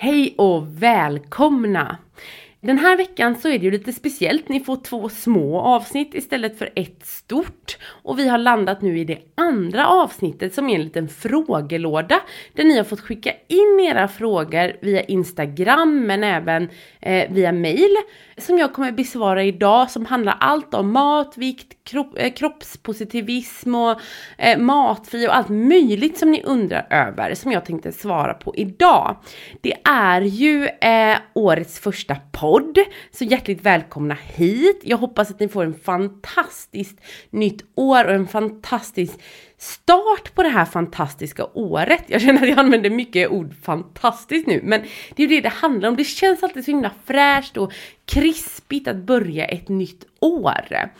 Hej och välkomna! Den här veckan så är det ju lite speciellt. Ni får två små avsnitt istället för ett stort. Och vi har landat nu i det andra avsnittet som är en liten frågelåda. Där ni har fått skicka in era frågor via Instagram men även eh, via mail. Som jag kommer besvara idag som handlar allt om mat, vikt, kropp, eh, kroppspositivism och eh, matfri och allt möjligt som ni undrar över. Som jag tänkte svara på idag. Det är ju eh, årets första podd. Så hjärtligt välkomna hit. Jag hoppas att ni får en fantastiskt nytt år och en fantastisk start på det här fantastiska året. Jag känner att jag använder mycket ord fantastiskt nu, men det är ju det det handlar om. Det känns alltid så himla fräscht och krispigt att börja ett nytt år.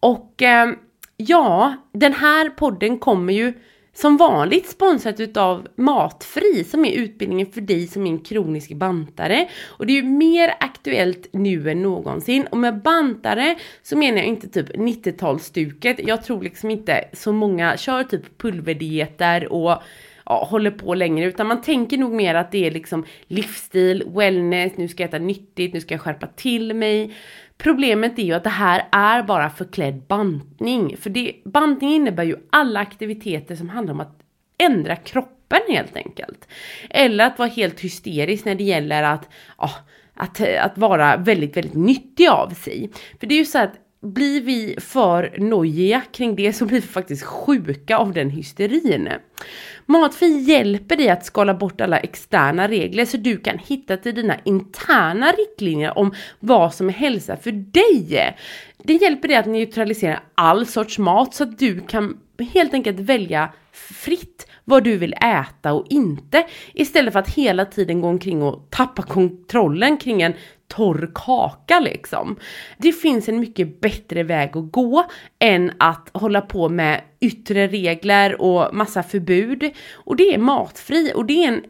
Och eh, ja, den här podden kommer ju som vanligt sponsrat utav Matfri som är utbildningen för dig som är en kronisk bantare. Och det är ju mer aktuellt nu än någonsin. Och med bantare så menar jag inte typ 90-talsstuket. Jag tror liksom inte så många kör typ pulverdieter och ja, håller på längre utan man tänker nog mer att det är liksom livsstil, wellness, nu ska jag äta nyttigt, nu ska jag skärpa till mig. Problemet är ju att det här är bara förklädd bantning. För det, bantning innebär ju alla aktiviteter som handlar om att ändra kroppen helt enkelt. Eller att vara helt hysterisk när det gäller att, ja, att, att vara väldigt, väldigt nyttig av sig. För det är ju så att blir vi för nojiga kring det så blir vi faktiskt sjuka av den hysterin. Matfri hjälper dig att skala bort alla externa regler så du kan hitta till dina interna riktlinjer om vad som är hälsa för dig. Det hjälper dig att neutralisera all sorts mat så att du kan helt enkelt välja fritt vad du vill äta och inte istället för att hela tiden gå omkring och tappa kontrollen kring en torr kaka liksom. Det finns en mycket bättre väg att gå än att hålla på med yttre regler och massa förbud. Och det är matfri och det är en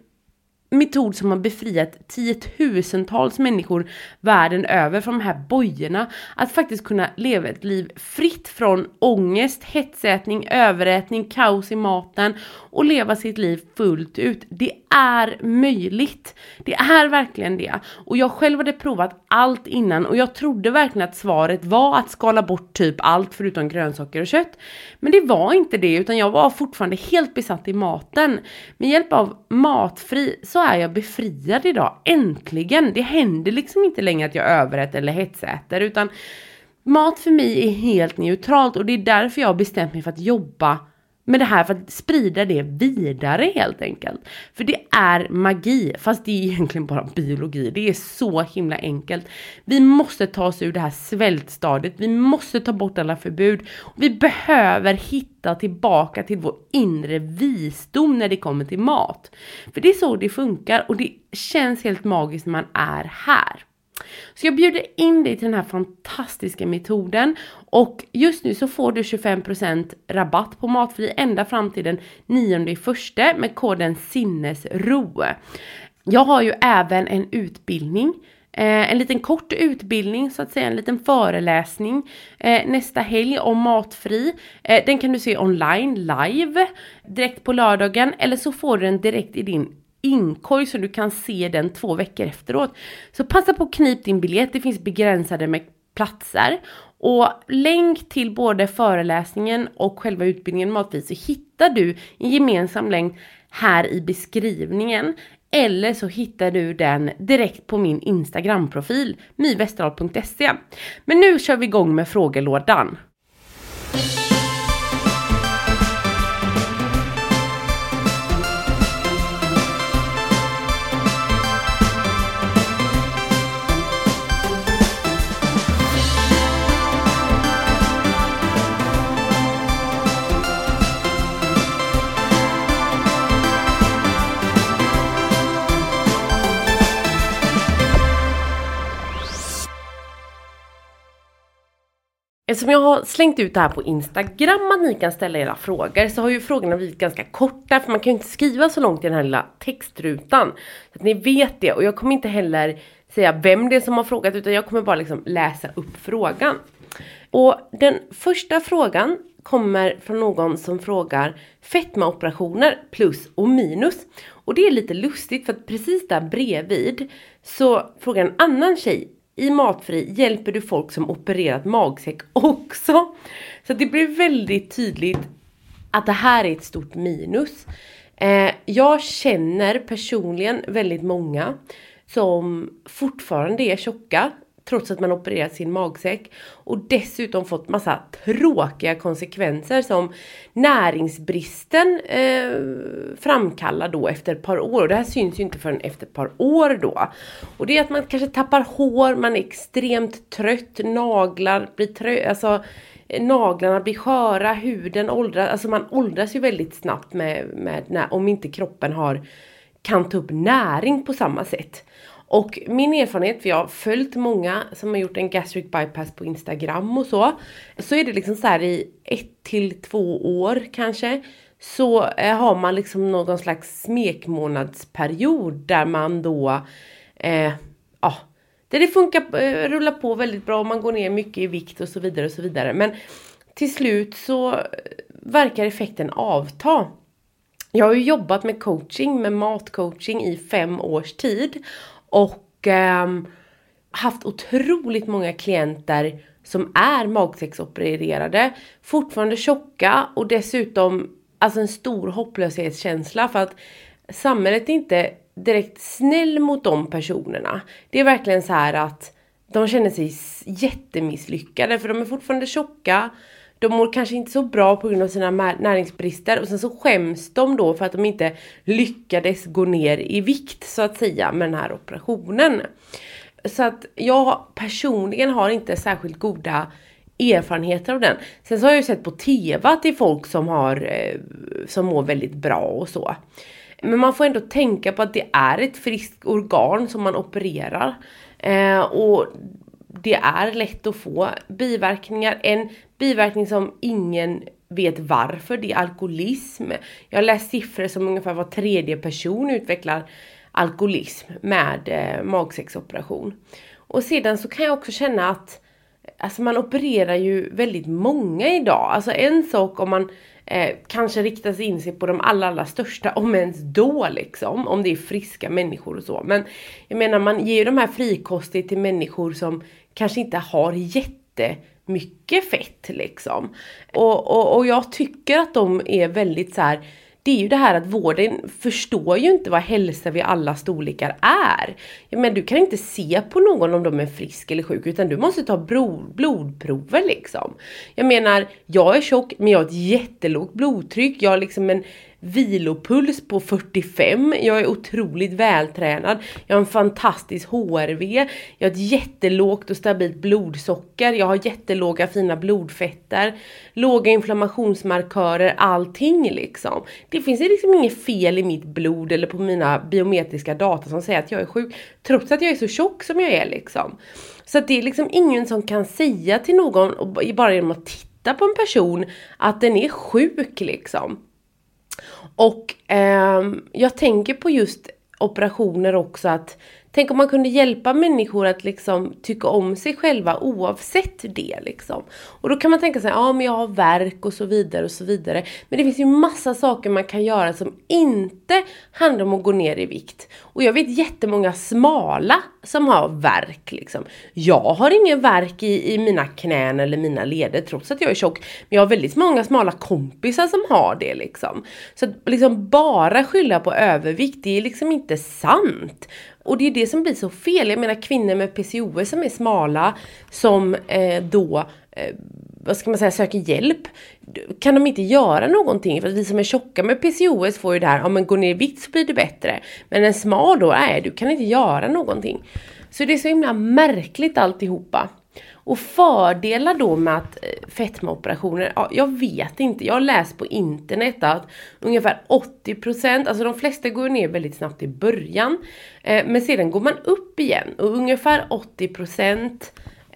metod som har befriat tiotusentals människor världen över från de här bojorna. Att faktiskt kunna leva ett liv fritt från ångest, hetsätning, överätning, kaos i maten och leva sitt liv fullt ut. Det är möjligt. Det är verkligen det. Och jag själv hade provat allt innan och jag trodde verkligen att svaret var att skala bort typ allt förutom grönsaker och kött. Men det var inte det utan jag var fortfarande helt besatt i maten. Med hjälp av Matfri så är jag befriad idag. Äntligen! Det händer liksom inte längre att jag överäter eller hetsäter utan mat för mig är helt neutralt och det är därför jag har bestämt mig för att jobba med det här för att sprida det vidare helt enkelt. För det är magi, fast det är egentligen bara biologi. Det är så himla enkelt. Vi måste ta oss ur det här svältstadiet. Vi måste ta bort alla förbud. Vi behöver hitta tillbaka till vår inre visdom när det kommer till mat. För det är så det funkar och det känns helt magiskt när man är här. Så jag bjuder in dig till den här fantastiska metoden och just nu så får du 25% rabatt på Matfri ända fram till den 9 första med koden sinnesro. Jag har ju även en utbildning Eh, en liten kort utbildning, så att säga, en liten föreläsning eh, nästa helg om matfri. Eh, den kan du se online, live, direkt på lördagen, eller så får du den direkt i din inkorg så du kan se den två veckor efteråt. Så passa på att knip din biljett, det finns begränsade med platser. Och länk till både föreläsningen och själva utbildningen matvis så hittar du en gemensam länk här i beskrivningen. Eller så hittar du den direkt på min Instagram-profil, myvesterdal.se. Men nu kör vi igång med frågelådan. Eftersom jag har slängt ut det här på Instagram att ni kan ställa era frågor så har ju frågorna blivit ganska korta för man kan ju inte skriva så långt i den här lilla textrutan. Så att ni vet det och jag kommer inte heller säga vem det är som har frågat utan jag kommer bara liksom läsa upp frågan. Och den första frågan kommer från någon som frågar fetmaoperationer plus och minus. Och det är lite lustigt för att precis där bredvid så frågar en annan tjej i Matfri hjälper du folk som opererat magsäck också. Så det blir väldigt tydligt att det här är ett stort minus. Eh, jag känner personligen väldigt många som fortfarande är tjocka trots att man opererat sin magsäck och dessutom fått massa tråkiga konsekvenser som näringsbristen eh, framkallar då efter ett par år. Och det här syns ju inte förrän efter ett par år då. Och det är att man kanske tappar hår, man är extremt trött, naglar blir trö alltså eh, naglarna blir sköra, huden åldras, alltså man åldras ju väldigt snabbt med, med när, om inte kroppen har kan ta upp näring på samma sätt. Och min erfarenhet, för jag har följt många som har gjort en gastric bypass på Instagram och så. Så är det liksom så här i ett till två år kanske. Så eh, har man liksom någon slags smekmånadsperiod där man då, eh, ja, där det funkar, eh, rullar på väldigt bra och man går ner mycket i vikt och så vidare och så vidare. Men till slut så eh, verkar effekten avta. Jag har ju jobbat med coaching, med matcoaching i fem års tid och eh, haft otroligt många klienter som är magsäcksopererade, fortfarande tjocka och dessutom alltså en stor hopplöshetskänsla för att samhället är inte direkt snäll mot de personerna. Det är verkligen så här att de känner sig jättemisslyckade för de är fortfarande tjocka. De mår kanske inte så bra på grund av sina näringsbrister och sen så skäms de då för att de inte lyckades gå ner i vikt så att säga med den här operationen. Så att jag personligen har inte särskilt goda erfarenheter av den. Sen så har jag ju sett på TV att det är folk som har eh, som mår väldigt bra och så. Men man får ändå tänka på att det är ett friskt organ som man opererar. Eh, och det är lätt att få biverkningar. En biverkning som ingen vet varför, det är alkoholism. Jag har läst siffror som ungefär var tredje person utvecklar alkoholism med eh, magsäcksoperation. Och sedan så kan jag också känna att Alltså man opererar ju väldigt många idag. Alltså en sak om man eh, kanske riktar in sig på de allra, allra största, om ens då liksom. Om det är friska människor och så. Men jag menar man ger ju de här frikostigt till människor som kanske inte har jätte mycket fett liksom. Och, och, och jag tycker att de är väldigt så här, det är ju det här att vården förstår ju inte vad hälsa vid alla storlekar är. Ja, men du kan inte se på någon om de är frisk eller sjuk utan du måste ta blodprover liksom. Jag menar, jag är tjock men jag har ett jättelågt blodtryck. Jag har liksom en vilopuls på 45. Jag är otroligt vältränad. Jag har en fantastisk HRV. Jag har ett jättelågt och stabilt blodsocker. Jag har jättelåga fina blodfetter. Låga inflammationsmarkörer, allting liksom. Det finns liksom inget fel i mitt blod eller på mina biometriska data som säger att jag är sjuk. Trots att jag är så tjock som jag är liksom. Så att det är liksom ingen som kan säga till någon bara genom att titta på en person att den är sjuk liksom. Och eh, jag tänker på just operationer också att Tänk om man kunde hjälpa människor att liksom tycka om sig själva oavsett det liksom. Och då kan man tänka sig, ja men jag har verk och så vidare och så vidare. Men det finns ju massa saker man kan göra som inte handlar om att gå ner i vikt. Och jag vet jättemånga smala som har verk liksom. Jag har ingen verk i, i mina knän eller mina leder trots att jag är tjock. Men jag har väldigt många smala kompisar som har det liksom. Så att liksom bara skylla på övervikt, det är liksom inte sant. Och det är det som blir så fel. Jag menar kvinnor med PCOS som är smala som eh, då eh, vad ska man säga, söker hjälp. Kan de inte göra någonting? För att vi som är tjocka med PCOS får ju det här, ja men gå ner i vikt så blir det bättre. Men en smal då, nej du kan inte göra någonting. Så det är så himla märkligt alltihopa. Och fördelar då med att eh, fetmaoperationer, ja, jag vet inte. Jag har läst på internet att ungefär 80%, alltså de flesta går ner väldigt snabbt i början. Eh, men sedan går man upp igen och ungefär 80%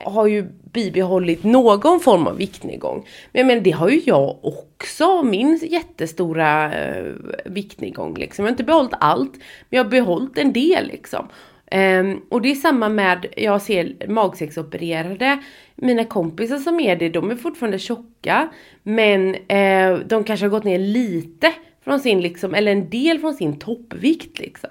har ju bibehållit någon form av viktnedgång. Men, men det har ju jag också, min jättestora eh, viktnedgång liksom. Jag har inte behållit allt, men jag har behållit en del liksom. Um, och det är samma med, jag ser magsexopererade, mina kompisar som är det, de är fortfarande tjocka. Men uh, de kanske har gått ner lite från sin liksom, eller en del från sin toppvikt liksom.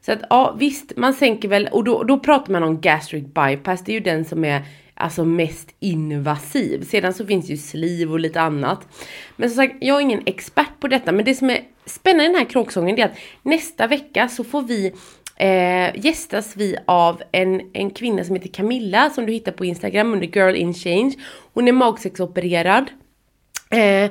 Så att ja visst, man sänker väl, och då, då pratar man om gastric bypass, det är ju den som är alltså mest invasiv. Sedan så finns ju sliv och lite annat. Men som sagt, jag är ingen expert på detta, men det som är spännande i den här kråksången är att nästa vecka så får vi eh, gästas vi av en, en kvinna som heter Camilla som du hittar på Instagram under Girl in Change. Hon är magsexopererad. Eh,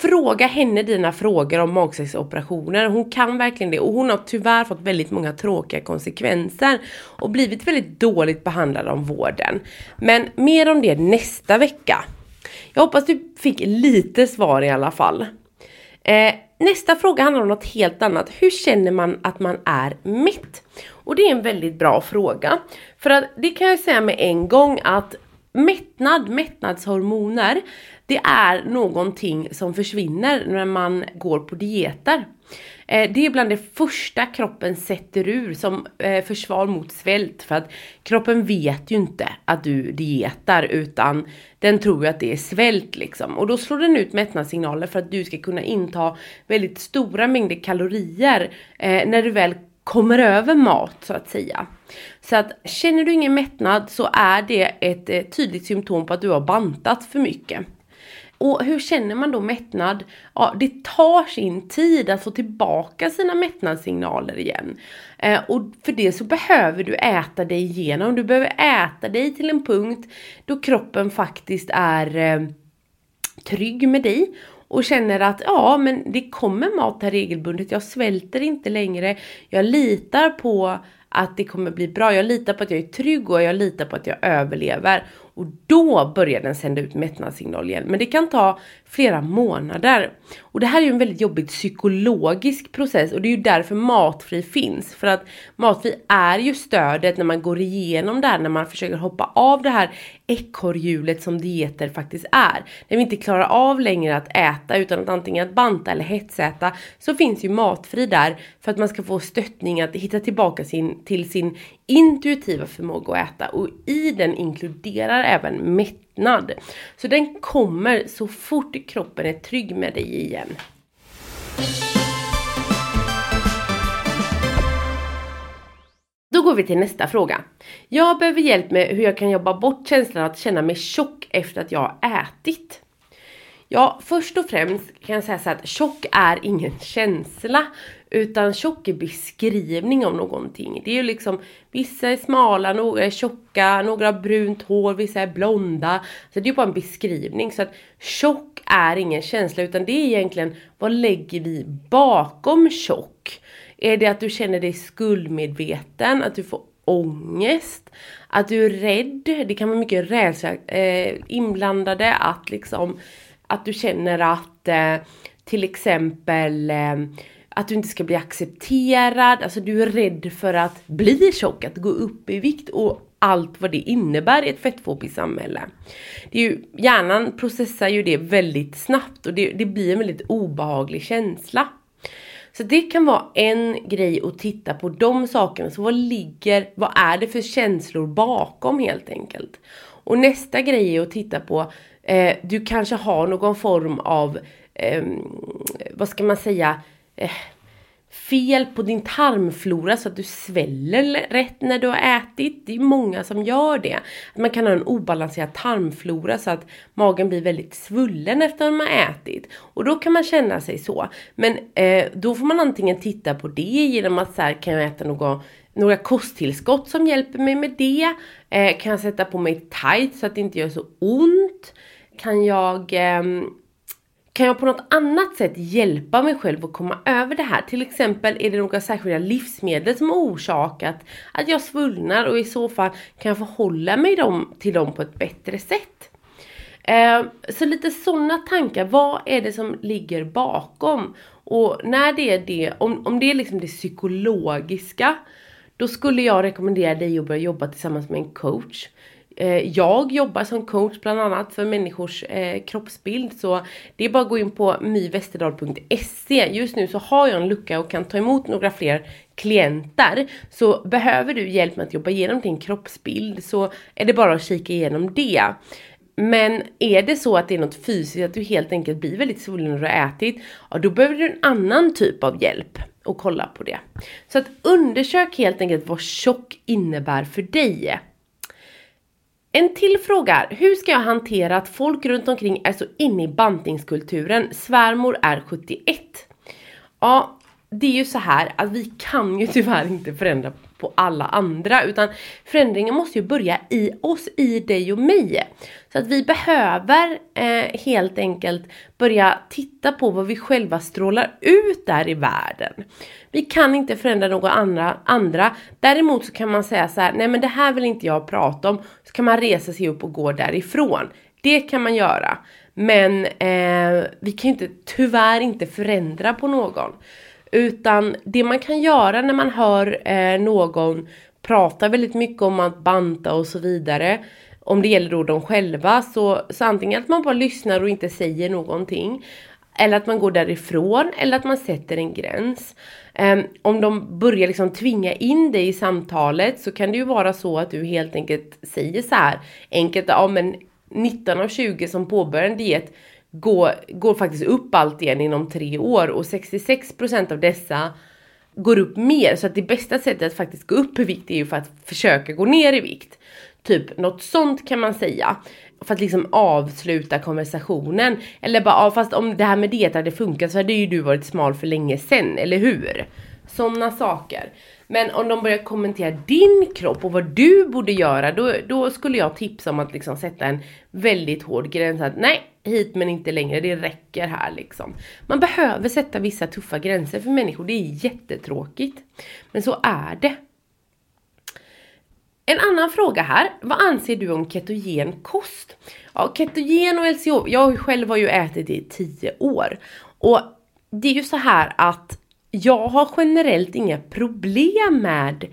Fråga henne dina frågor om magsäcksoperationer. Hon kan verkligen det och hon har tyvärr fått väldigt många tråkiga konsekvenser och blivit väldigt dåligt behandlad av vården. Men mer om det nästa vecka. Jag hoppas du fick lite svar i alla fall. Eh, nästa fråga handlar om något helt annat. Hur känner man att man är mätt? Och det är en väldigt bra fråga. För att det kan jag säga med en gång att mättnad, mättnadshormoner, det är någonting som försvinner när man går på dieter. Eh, det är bland det första kroppen sätter ur som eh, försvar mot svält för att kroppen vet ju inte att du dietar utan den tror ju att det är svält liksom och då slår den ut mättnadssignaler för att du ska kunna inta väldigt stora mängder kalorier eh, när du väl kommer över mat så att säga. Så att känner du ingen mättnad så är det ett tydligt symptom på att du har bantat för mycket. Och hur känner man då mättnad? Ja, det tar sin tid att få tillbaka sina mättnadssignaler igen. Eh, och för det så behöver du äta dig igenom. Du behöver äta dig till en punkt då kroppen faktiskt är eh, trygg med dig och känner att ja, men det kommer mat här regelbundet. Jag svälter inte längre. Jag litar på att det kommer bli bra. Jag litar på att jag är trygg och jag litar på att jag överlever. Och då börjar den sända ut mättnadssignal igen. Men det kan ta flera månader. Och det här är ju en väldigt jobbig psykologisk process och det är ju därför matfri finns. För att matfri är ju stödet när man går igenom det här, när man försöker hoppa av det här ekorrhjulet som dieter faktiskt är. När vi inte klarar av längre att äta utan att antingen att banta eller hetsäta så finns ju matfri där för att man ska få stöttning att hitta tillbaka sin, till sin intuitiva förmåga att äta och i den inkluderar även mättnad. Så den kommer så fort kroppen är trygg med dig igen. Då går vi till nästa fråga. Jag behöver hjälp med hur jag kan jobba bort känslan att känna mig tjock efter att jag har ätit. Ja, först och främst kan jag säga så att tjock är ingen känsla utan tjock är beskrivning av någonting. Det är ju liksom, vissa är smala, några är tjocka, några har brunt hår, vissa är blonda. Så det är ju bara en beskrivning. Så att tjock är ingen känsla utan det är egentligen, vad lägger vi bakom tjock? Är det att du känner dig skuldmedveten, att du får ångest, att du är rädd, det kan vara mycket rädsla eh, inblandade, att liksom att du känner att eh, till exempel eh, att du inte ska bli accepterad, alltså du är rädd för att bli tjock, att gå upp i vikt och allt vad det innebär i ett fettfobiskt samhälle. Det är ju, hjärnan processar ju det väldigt snabbt och det, det blir en väldigt obehaglig känsla. Så det kan vara en grej att titta på de sakerna. Så vad ligger, vad är det för känslor bakom helt enkelt? Och nästa grej är att titta på, eh, du kanske har någon form av, eh, vad ska man säga, eh, fel på din tarmflora så att du sväller rätt när du har ätit. Det är många som gör det. Man kan ha en obalanserad tarmflora så att magen blir väldigt svullen efter att man har ätit. Och då kan man känna sig så. Men eh, då får man antingen titta på det genom att så här, kan jag äta något några kosttillskott som hjälper mig med det. Eh, kan jag sätta på mig tight så att det inte gör så ont? Kan jag eh, kan jag på något annat sätt hjälpa mig själv att komma över det här? Till exempel är det några särskilda livsmedel som har orsakat att jag svullnar och i så fall kan jag förhålla mig dem, till dem på ett bättre sätt. Eh, så lite sådana tankar, vad är det som ligger bakom? Och när det är det, om, om det är liksom det psykologiska, då skulle jag rekommendera dig att börja jobba tillsammans med en coach Eh, jag jobbar som coach bland annat för människors eh, kroppsbild så det är bara att gå in på myvesterdal.se. Just nu så har jag en lucka och kan ta emot några fler klienter. Så behöver du hjälp med att jobba igenom din kroppsbild så är det bara att kika igenom det. Men är det så att det är något fysiskt, att du helt enkelt blir väldigt svullen när du har ätit, ja då behöver du en annan typ av hjälp och kolla på det. Så att undersök helt enkelt vad tjock innebär för dig. En till fråga, hur ska jag hantera att folk runt omkring är så inne i bantningskulturen? Svärmor är 71. Ja, det är ju så här att vi kan ju tyvärr inte förändra på alla andra utan förändringen måste ju börja i oss, i dig och mig. Så att vi behöver eh, helt enkelt börja titta på vad vi själva strålar ut där i världen. Vi kan inte förändra några andra, andra. Däremot så kan man säga så här, nej men det här vill inte jag prata om. Så kan man resa sig upp och gå därifrån. Det kan man göra. Men eh, vi kan ju inte, tyvärr inte förändra på någon. Utan det man kan göra när man hör eh, någon prata väldigt mycket om att banta och så vidare. Om det gäller då dem själva så, så antingen att man bara lyssnar och inte säger någonting. Eller att man går därifrån eller att man sätter en gräns. Um, om de börjar liksom tvinga in dig i samtalet så kan det ju vara så att du helt enkelt säger så här enkelt, ja men 19 av 20 som påbörjar en diet går, går faktiskt upp allt igen inom tre år och 66% av dessa går upp mer. Så att det bästa sättet att faktiskt gå upp i vikt är ju för att försöka gå ner i vikt. Typ något sånt kan man säga. För att liksom avsluta konversationen. Eller bara, ja, fast om det här med diet hade funkat så hade ju du varit smal för länge sen, eller hur? Sådana saker. Men om de börjar kommentera din kropp och vad du borde göra, då, då skulle jag tipsa om att liksom sätta en väldigt hård gräns. Att nej, hit men inte längre, det räcker här liksom. Man behöver sätta vissa tuffa gränser för människor, det är jättetråkigt. Men så är det. En annan fråga här, vad anser du om ketogen kost? Ja, ketogen och LCO, jag själv har ju ätit det i 10 år. Och det är ju så här att jag har generellt inga problem med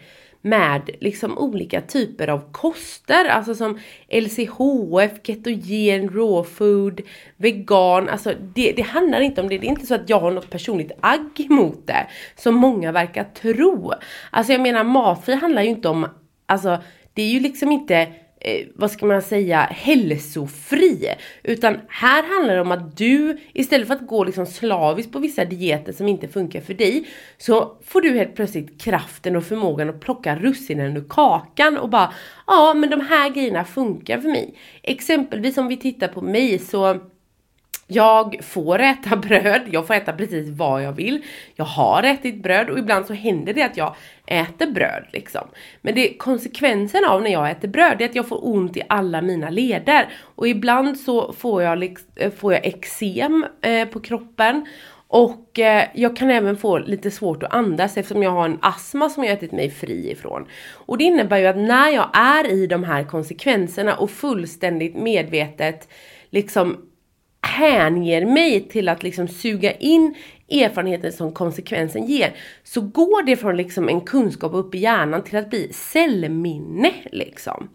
med liksom olika typer av koster, alltså som LCHF, ketogen, raw food, vegan, alltså det, det handlar inte om det, det är inte så att jag har något personligt agg mot det, som många verkar tro. Alltså jag menar matfri handlar ju inte om, alltså det är ju liksom inte eh, vad ska man säga, hälsofri. Utan här handlar det om att du, istället för att gå liksom slaviskt på vissa dieter som inte funkar för dig, så får du helt plötsligt kraften och förmågan att plocka russinen ur kakan och bara, ja men de här grejerna funkar för mig. Exempelvis om vi tittar på mig så jag får äta bröd, jag får äta precis vad jag vill. Jag har ätit bröd och ibland så händer det att jag äter bröd liksom. Men det konsekvensen av när jag äter bröd är att jag får ont i alla mina leder. Och ibland så får jag, liksom, eh, får jag eksem eh, på kroppen. Och eh, jag kan även få lite svårt att andas eftersom jag har en astma som jag ätit mig fri ifrån. Och det innebär ju att när jag är i de här konsekvenserna och fullständigt medvetet liksom hänger mig till att liksom suga in erfarenheten som konsekvensen ger så går det från liksom en kunskap upp i hjärnan till att bli cellminne liksom.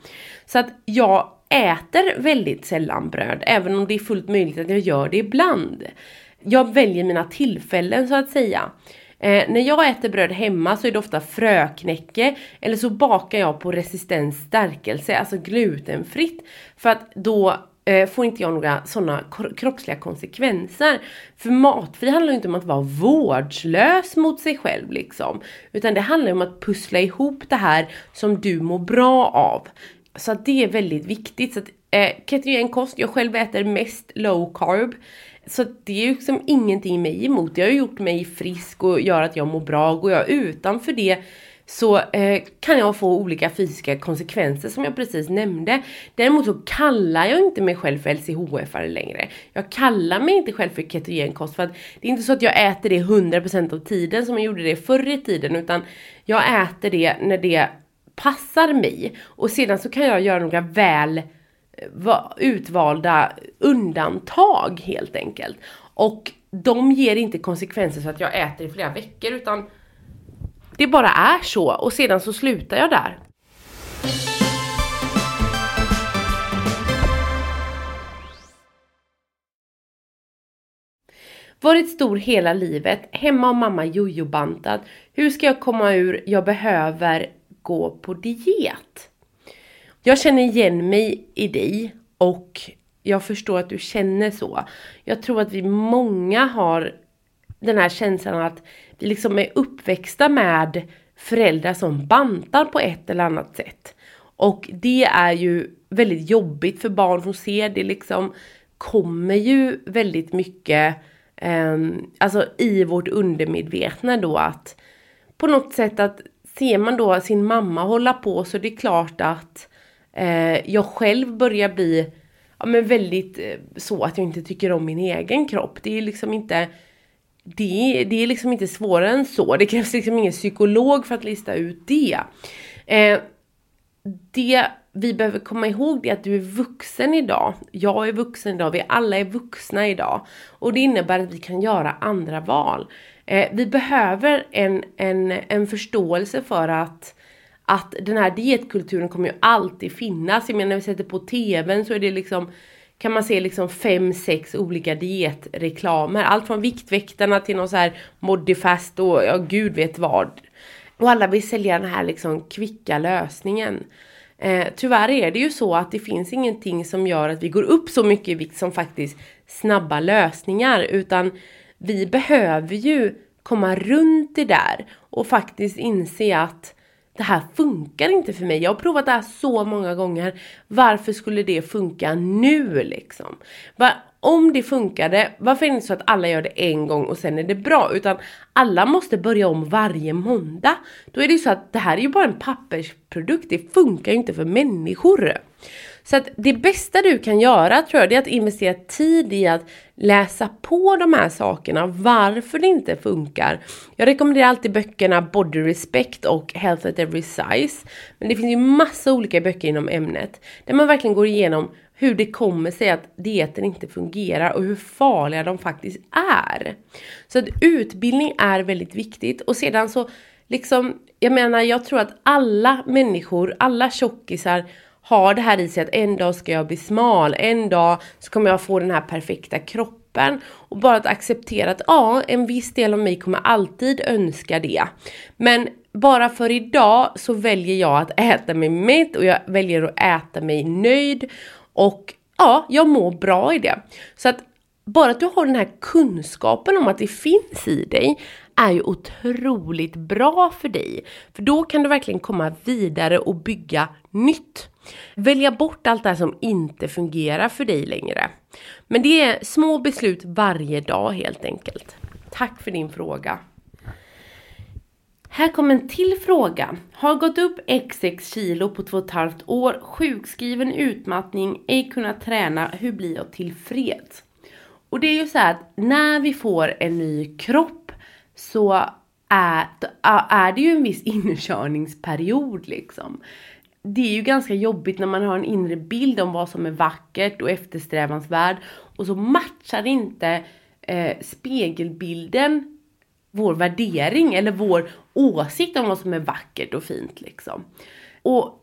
Så att jag äter väldigt sällan bröd även om det är fullt möjligt att jag gör det ibland. Jag väljer mina tillfällen så att säga. Eh, när jag äter bröd hemma så är det ofta fröknäcke eller så bakar jag på resistens stärkelse, alltså glutenfritt. För att då eh, får inte jag några sådana kroppsliga konsekvenser. För matfri handlar ju inte om att vara vårdslös mot sig själv liksom. Utan det handlar om att pussla ihop det här som du mår bra av. Så att det är väldigt viktigt. Så att, eh, ketogen kost, jag själv äter mest low carb. Så det är ju liksom ingenting mig emot. Det har gjort mig frisk och gör att jag mår bra. Går jag utanför det så eh, kan jag få olika fysiska konsekvenser som jag precis nämnde. Däremot så kallar jag inte mig själv för LCHF-are längre. Jag kallar mig inte själv för ketogenkost för att det är inte så att jag äter det 100% av tiden som jag gjorde det förr i tiden utan jag äter det när det passar mig och sedan så kan jag göra några väl eh, utvalda undantag helt enkelt. Och de ger inte konsekvenser så att jag äter i flera veckor utan det bara är så och sedan så slutar jag där. Varit stor hela livet, hemma och mamma jojobantad. Hur ska jag komma ur, jag behöver gå på diet? Jag känner igen mig i dig och jag förstår att du känner så. Jag tror att vi många har den här känslan att liksom är uppväxta med föräldrar som bantar på ett eller annat sätt. Och det är ju väldigt jobbigt för barn som ser det liksom kommer ju väldigt mycket eh, alltså i vårt undermedvetna då att på något sätt att ser man då sin mamma hålla på så det är klart att eh, jag själv börjar bli ja, men väldigt eh, så att jag inte tycker om min egen kropp. Det är liksom inte det, det är liksom inte svårare än så. Det krävs liksom ingen psykolog för att lista ut det. Eh, det vi behöver komma ihåg det är att du är vuxen idag. Jag är vuxen idag. Vi alla är vuxna idag. Och det innebär att vi kan göra andra val. Eh, vi behöver en, en, en förståelse för att att den här dietkulturen kommer ju alltid finnas. Jag menar när vi sätter på tvn så är det liksom kan man se liksom fem, sex olika dietreklamer. Allt från Viktväktarna till någon så här Modifast och ja, gud vet vad. Och alla vill sälja den här liksom kvicka lösningen. Eh, tyvärr är det ju så att det finns ingenting som gör att vi går upp så mycket i vikt som faktiskt snabba lösningar. Utan vi behöver ju komma runt det där och faktiskt inse att det här funkar inte för mig. Jag har provat det här så många gånger. Varför skulle det funka nu liksom? om det funkade, varför är det inte så att alla gör det en gång och sen är det bra? Utan alla måste börja om varje måndag. Då är det ju så att det här är ju bara en pappersprodukt, det funkar ju inte för människor. Så att det bästa du kan göra tror jag, det är att investera tid i att läsa på de här sakerna, varför det inte funkar. Jag rekommenderar alltid böckerna Body Respect och Health at Every Size. Men det finns ju massa olika böcker inom ämnet där man verkligen går igenom hur det kommer sig att dieten inte fungerar och hur farliga de faktiskt är. Så att utbildning är väldigt viktigt och sedan så liksom, jag menar jag tror att alla människor, alla tjockisar har det här i sig att en dag ska jag bli smal, en dag så kommer jag få den här perfekta kroppen. Och bara att acceptera att ja, en viss del av mig kommer alltid önska det. Men bara för idag så väljer jag att äta mig mätt och jag väljer att äta mig nöjd. Och ja, jag mår bra i det. Så att bara att du har den här kunskapen om att det finns i dig är ju otroligt bra för dig. För då kan du verkligen komma vidare och bygga nytt. Välja bort allt det här som inte fungerar för dig längre. Men det är små beslut varje dag helt enkelt. Tack för din fråga. Här kommer en till fråga. Har gått upp XX kilo på två och ett halvt år, sjukskriven utmattning, ej kunnat träna, hur blir jag tillfreds? Och det är ju så här att när vi får en ny kropp så är, är det ju en viss inkörningsperiod liksom det är ju ganska jobbigt när man har en inre bild om vad som är vackert och eftersträvansvärd och så matchar inte eh, spegelbilden vår värdering eller vår åsikt om vad som är vackert och fint liksom. Och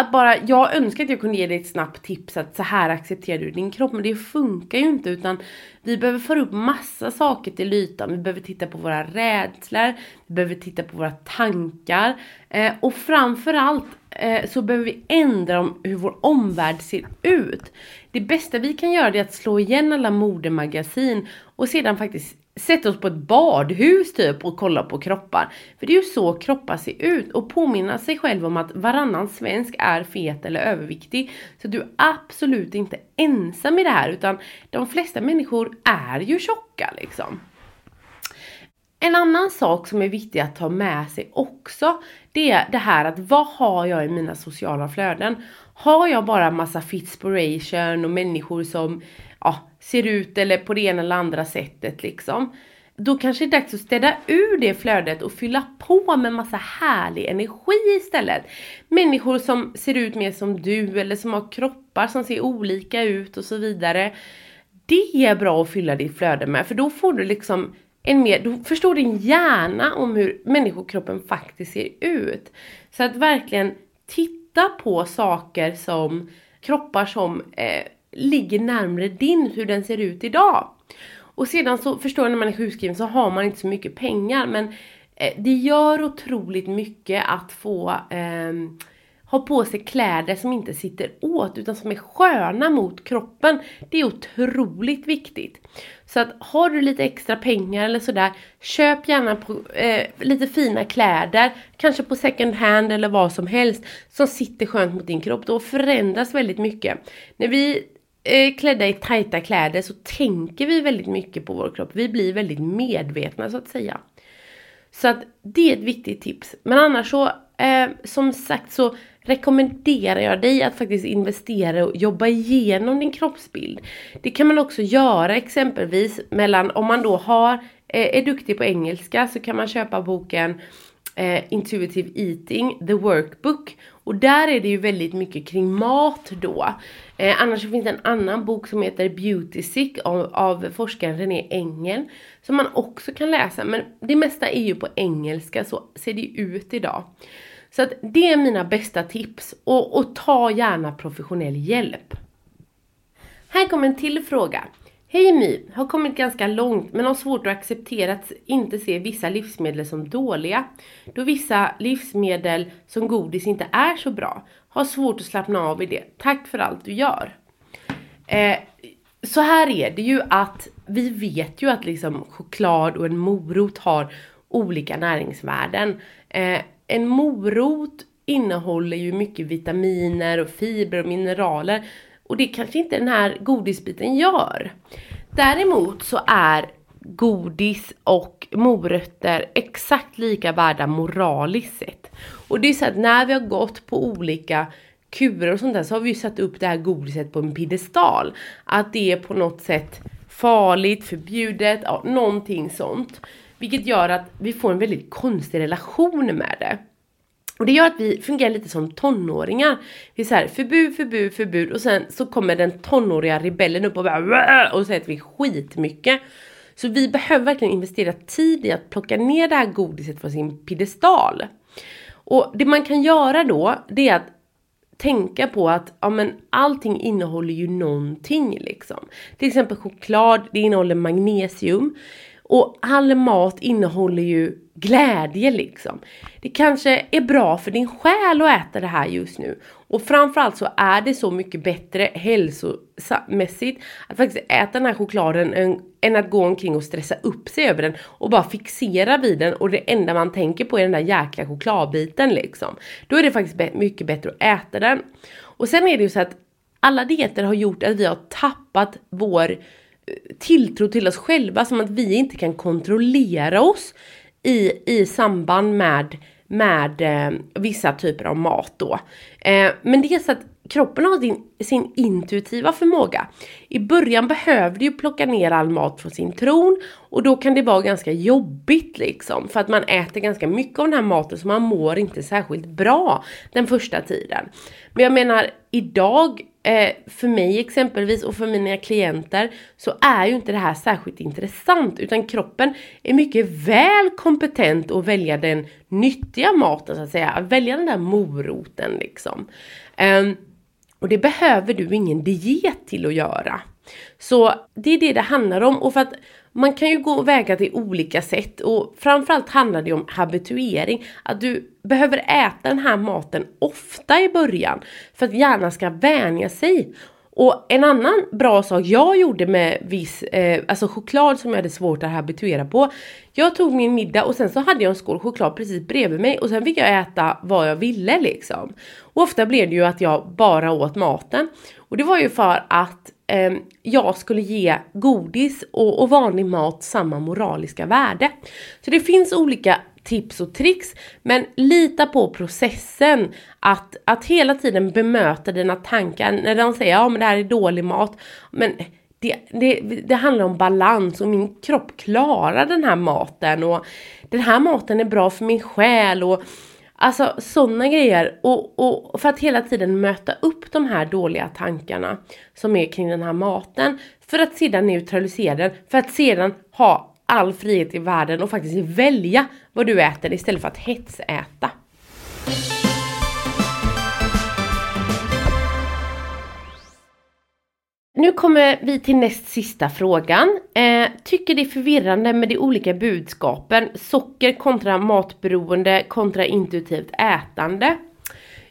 att bara, jag önskar att jag kunde ge dig ett snabbt tips att så här accepterar du din kropp, men det funkar ju inte utan vi behöver föra upp massa saker till ytan. Vi behöver titta på våra rädslor, vi behöver titta på våra tankar eh, och framförallt eh, så behöver vi ändra om hur vår omvärld ser ut. Det bästa vi kan göra är att slå igen alla modemagasin och sedan faktiskt sätta oss på ett badhus typ och kolla på kroppar. För det är ju så kroppar ser ut och påminna sig själv om att varannan svensk är fet eller överviktig. Så du är absolut inte ensam i det här utan de flesta människor är ju tjocka liksom. En annan sak som är viktig att ta med sig också, det är det här att vad har jag i mina sociala flöden? Har jag bara massa fitspiration och människor som ja, ser ut eller på det ena eller andra sättet liksom. Då kanske det är dags att städa ur det flödet och fylla på med massa härlig energi istället. Människor som ser ut mer som du eller som har kroppar som ser olika ut och så vidare. Det är bra att fylla ditt flöde med för då får du liksom en mer, du förstår din hjärna om hur människokroppen faktiskt ser ut. Så att verkligen titta på saker som kroppar som eh, ligger närmre din, hur den ser ut idag. Och sedan så förstår jag när man är sjukskriven så har man inte så mycket pengar men eh, det gör otroligt mycket att få eh, ha på sig kläder som inte sitter åt utan som är sköna mot kroppen. Det är otroligt viktigt. Så att har du lite extra pengar eller sådär, köp gärna på, eh, lite fina kläder, kanske på second hand eller vad som helst, som sitter skönt mot din kropp. Då förändras väldigt mycket. När vi Eh, klädda i tajta kläder så tänker vi väldigt mycket på vår kropp. Vi blir väldigt medvetna så att säga. Så att det är ett viktigt tips. Men annars så, eh, som sagt så rekommenderar jag dig att faktiskt investera och jobba igenom din kroppsbild. Det kan man också göra exempelvis mellan, om man då har, eh, är duktig på engelska så kan man köpa boken eh, Intuitive Eating, The Workbook. Och där är det ju väldigt mycket kring mat då. Eh, annars finns det en annan bok som heter Beauty Sick av, av forskaren René Engel. Som man också kan läsa, men det mesta är ju på engelska, så ser det ut idag. Så att det är mina bästa tips och, och ta gärna professionell hjälp. Här kommer en till fråga. Hej My! Har kommit ganska långt men har svårt att acceptera att inte se vissa livsmedel som dåliga. Då vissa livsmedel som godis inte är så bra. Har svårt att slappna av i det. Tack för allt du gör. Eh, så här är det ju att vi vet ju att liksom choklad och en morot har olika näringsvärden. Eh, en morot innehåller ju mycket vitaminer och fibrer och mineraler och det kanske inte den här godisbiten gör. Däremot så är godis och morötter exakt lika värda moraliskt sett. Och det är så att när vi har gått på olika kurer och sånt där så har vi ju satt upp det här godiset på en piedestal. Att det är på något sätt farligt, förbjudet, ja, någonting sånt. Vilket gör att vi får en väldigt konstig relation med det. Och det gör att vi fungerar lite som tonåringar. Vi är så här, förbud, förbud, förbud och sen så kommer den tonåriga rebellen upp och bara och säger att vi är skitmycket. Så vi behöver verkligen investera tid i att plocka ner det här godiset från sin piedestal. Och det man kan göra då, det är att tänka på att ja, men allting innehåller ju någonting liksom. Till exempel choklad, det innehåller magnesium. Och all mat innehåller ju glädje liksom. Det kanske är bra för din själ att äta det här just nu. Och framförallt så är det så mycket bättre hälsomässigt att faktiskt äta den här chokladen än, att gå omkring och stressa upp sig över den och bara fixera vid den och det enda man tänker på är den där jäkla chokladbiten liksom. Då är det faktiskt mycket bättre att äta den. Och sen är det ju så att alla dieter har gjort att vi har tappat vår tilltro till oss själva som att vi inte kan kontrollera oss i, i samband med, med eh, vissa typer av mat då. Eh, men det är så att kroppen har sin, sin intuitiva förmåga. I början behöver ju plocka ner all mat från sin tron och då kan det vara ganska jobbigt liksom för att man äter ganska mycket av den här maten så man mår inte särskilt bra den första tiden. Men jag menar idag eh, för mig exempelvis och för mina klienter så är ju inte det här särskilt intressant utan kroppen är mycket väl kompetent att välja den nyttiga maten så att säga, att välja den där moroten liksom. Eh, och det behöver du ingen diet till att göra. Så det är det det handlar om och för att man kan ju gå väga till olika sätt och framförallt handlar det om habituering. Att du behöver äta den här maten ofta i början för att hjärnan ska vänja sig. Och en annan bra sak jag gjorde med viss, eh, alltså choklad som jag hade svårt att habituera på. Jag tog min middag och sen så hade jag en skål choklad precis bredvid mig och sen fick jag äta vad jag ville liksom. Och ofta blev det ju att jag bara åt maten. Och det var ju för att eh, jag skulle ge godis och, och vanlig mat samma moraliska värde. Så det finns olika tips och tricks. Men lita på processen. Att, att hela tiden bemöta dina tankar när de säger ja men det här är dålig mat. Men det, det, det handlar om balans och min kropp klarar den här maten och den här maten är bra för min själ och Alltså sådana grejer. Och, och för att hela tiden möta upp de här dåliga tankarna som är kring den här maten. För att sedan neutralisera den. För att sedan ha all frihet i världen och faktiskt välja vad du äter istället för att hetsäta. Nu kommer vi till näst sista frågan. Eh, tycker det är förvirrande med de olika budskapen socker kontra matberoende kontra intuitivt ätande.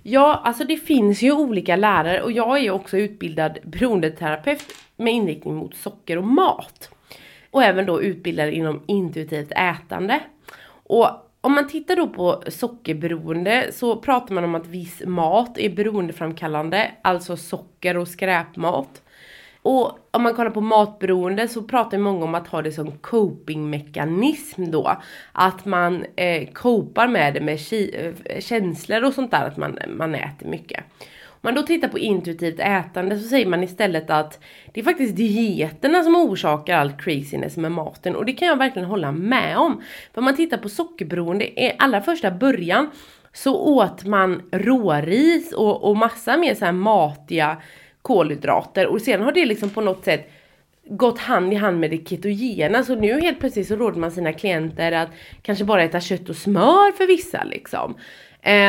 Ja, alltså det finns ju olika lärare och jag är ju också utbildad beroendeterapeut med inriktning mot socker och mat. Och även då utbildad inom intuitivt ätande. Och om man tittar då på sockerberoende så pratar man om att viss mat är beroendeframkallande, alltså socker och skräpmat. Och om man kollar på matberoende så pratar ju många om att ha det som copingmekanism då. Att man eh, copar med det med eh, känslor och sånt där, att man, man äter mycket. Om man då tittar på intuitivt ätande så säger man istället att det är faktiskt dieterna som orsakar all craziness med maten och det kan jag verkligen hålla med om. För om man tittar på sockerberoende, i allra första början så åt man råris och, och massa mer så här matiga kolhydrater och sen har det liksom på något sätt gått hand i hand med det ketogena så alltså nu helt plötsligt så råder man sina klienter att kanske bara äta kött och smör för vissa liksom.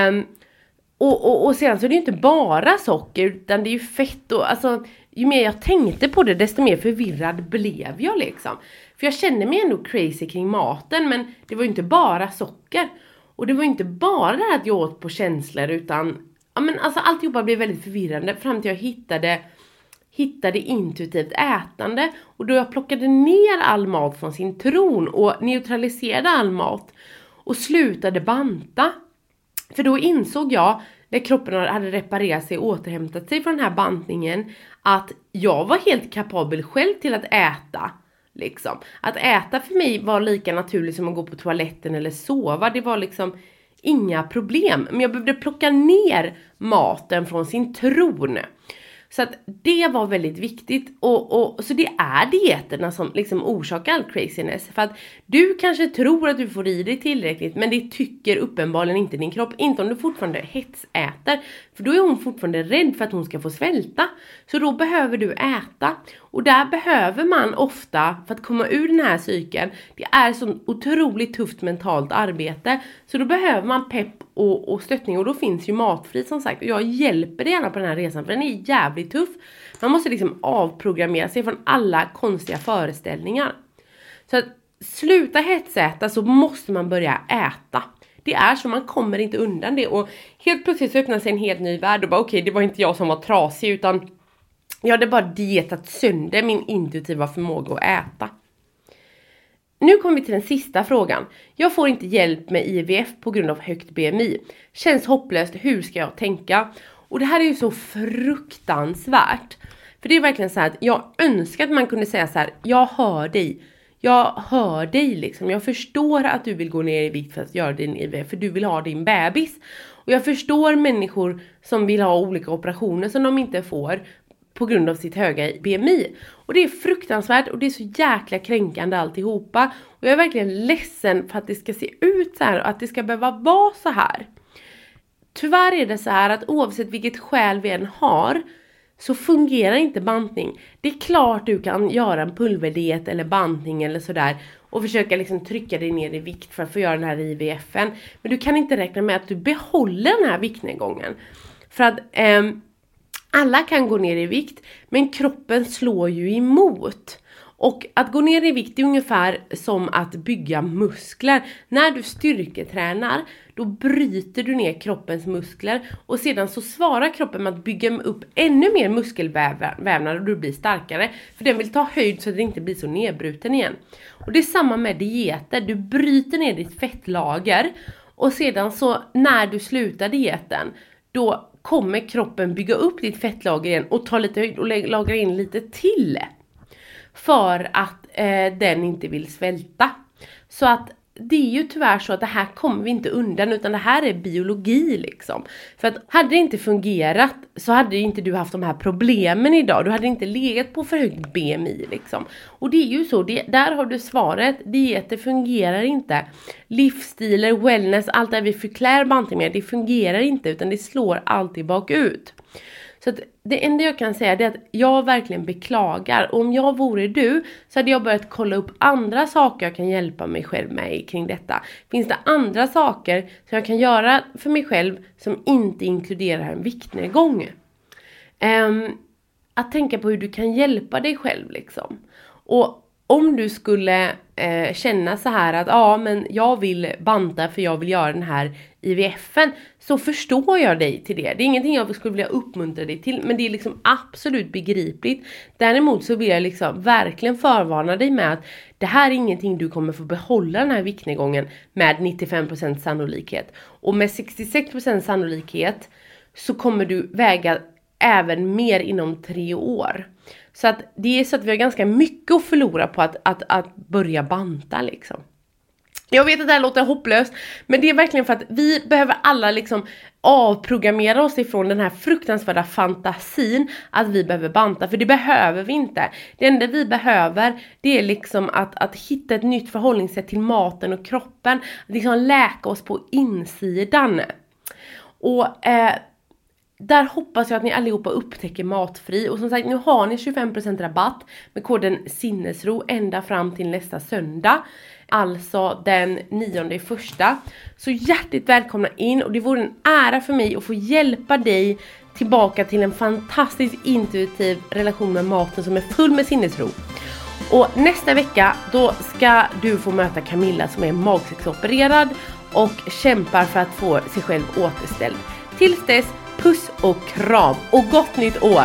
Um, och, och, och sen så är det ju inte bara socker utan det är ju fett och alltså ju mer jag tänkte på det desto mer förvirrad blev jag liksom. För jag kände mig ändå crazy kring maten men det var ju inte bara socker. Och det var ju inte bara det här att jag åt på känslor utan ja men alltså alltihopa blev väldigt förvirrande fram till jag hittade hittade intuitivt ätande och då jag plockade ner all mat från sin tron och neutraliserade all mat och slutade banta. För då insåg jag, när kroppen hade reparerat sig och återhämtat sig från den här bantningen, att jag var helt kapabel själv till att äta. Liksom. Att äta för mig var lika naturligt som att gå på toaletten eller sova. Det var liksom inga problem. Men jag behövde plocka ner maten från sin tron. Så att det var väldigt viktigt och, och så det är dieterna som liksom orsakar all craziness. För att du kanske tror att du får i dig tillräckligt men det tycker uppenbarligen inte din kropp. Inte om du fortfarande hetsäter. För då är hon fortfarande rädd för att hon ska få svälta. Så då behöver du äta. Och där behöver man ofta, för att komma ur den här cykeln, det är så otroligt tufft mentalt arbete. Så då behöver man pepp och, och stöttning och då finns ju matfri som sagt. Och jag hjälper dig gärna på den här resan för den är jävligt tuff. Man måste liksom avprogrammera sig från alla konstiga föreställningar. Så att sluta hetsäta så måste man börja äta. Det är så, man kommer inte undan det och helt plötsligt så öppnar sig en helt ny värld och bara okej, okay, det var inte jag som var trasig utan jag hade bara dietat sönder min intuitiva förmåga att äta. Nu kommer vi till den sista frågan. Jag får inte hjälp med IVF på grund av högt BMI. Känns hopplöst, hur ska jag tänka? Och det här är ju så fruktansvärt. För det är verkligen så att jag önskar att man kunde säga så här, jag hör dig. Jag hör dig liksom. Jag förstår att du vill gå ner i vikt för att göra din IVF, för du vill ha din bebis. Och jag förstår människor som vill ha olika operationer som de inte får på grund av sitt höga BMI. Och det är fruktansvärt och det är så jäkla kränkande alltihopa. Och jag är verkligen ledsen för att det ska se ut så här och att det ska behöva vara så här. Tyvärr är det så här att oavsett vilket skäl vi än har så fungerar inte bantning. Det är klart du kan göra en pulverdiet eller bantning eller sådär och försöka liksom trycka dig ner i vikt för att få göra den här IVFen. Men du kan inte räkna med att du behåller den här viktnedgången. För att eh, alla kan gå ner i vikt, men kroppen slår ju emot. Och att gå ner i vikt är ungefär som att bygga muskler. När du styrketränar, då bryter du ner kroppens muskler och sedan så svarar kroppen med att bygga upp ännu mer muskelvävnad och du blir starkare. För den vill ta höjd så att den inte blir så nedbruten igen. Och det är samma med dieter, du bryter ner ditt fettlager och sedan så när du slutar dieten, då kommer kroppen bygga upp ditt fettlager igen och ta lite höjd och lagra in lite till. För att eh, den inte vill svälta. Så att det är ju tyvärr så att det här kommer vi inte undan utan det här är biologi liksom. För att hade det inte fungerat så hade inte du haft de här problemen idag. Du hade inte legat på för högt BMI liksom. Och det är ju så, det, där har du svaret. Dieter fungerar inte. Livsstilar, wellness, allt det vi förklär bantning med, det fungerar inte utan det slår alltid bakut. Så att det enda jag kan säga är att jag verkligen beklagar. Och om jag vore du så hade jag börjat kolla upp andra saker jag kan hjälpa mig själv med kring detta. Finns det andra saker som jag kan göra för mig själv som inte inkluderar en viktnedgång? Um, att tänka på hur du kan hjälpa dig själv liksom. Och om du skulle eh, känna så här att ja men jag vill banta för jag vill göra den här IVFen så förstår jag dig till det. Det är ingenting jag skulle vilja uppmuntra dig till men det är liksom absolut begripligt. Däremot så vill jag liksom verkligen förvarna dig med att det här är ingenting du kommer få behålla den här viktnedgången med 95% sannolikhet. Och med 66% sannolikhet så kommer du väga även mer inom tre år. Så att det är så att vi har ganska mycket att förlora på att, att, att börja banta liksom. Jag vet att det här låter hopplöst, men det är verkligen för att vi behöver alla liksom avprogrammera oss ifrån den här fruktansvärda fantasin att vi behöver banta, för det behöver vi inte. Det enda vi behöver, det är liksom att, att hitta ett nytt förhållningssätt till maten och kroppen, att liksom läka oss på insidan. Och eh, där hoppas jag att ni allihopa upptäcker Matfri och som sagt nu har ni 25% rabatt med koden sinnesro ända fram till nästa söndag. Alltså den 9 första. Så hjärtligt välkomna in och det vore en ära för mig att få hjälpa dig tillbaka till en fantastiskt intuitiv relation med maten som är full med sinnesro. Och nästa vecka då ska du få möta Camilla som är magsäcksopererad och kämpar för att få sig själv återställd. Tills dess Puss och kram och gott nytt år!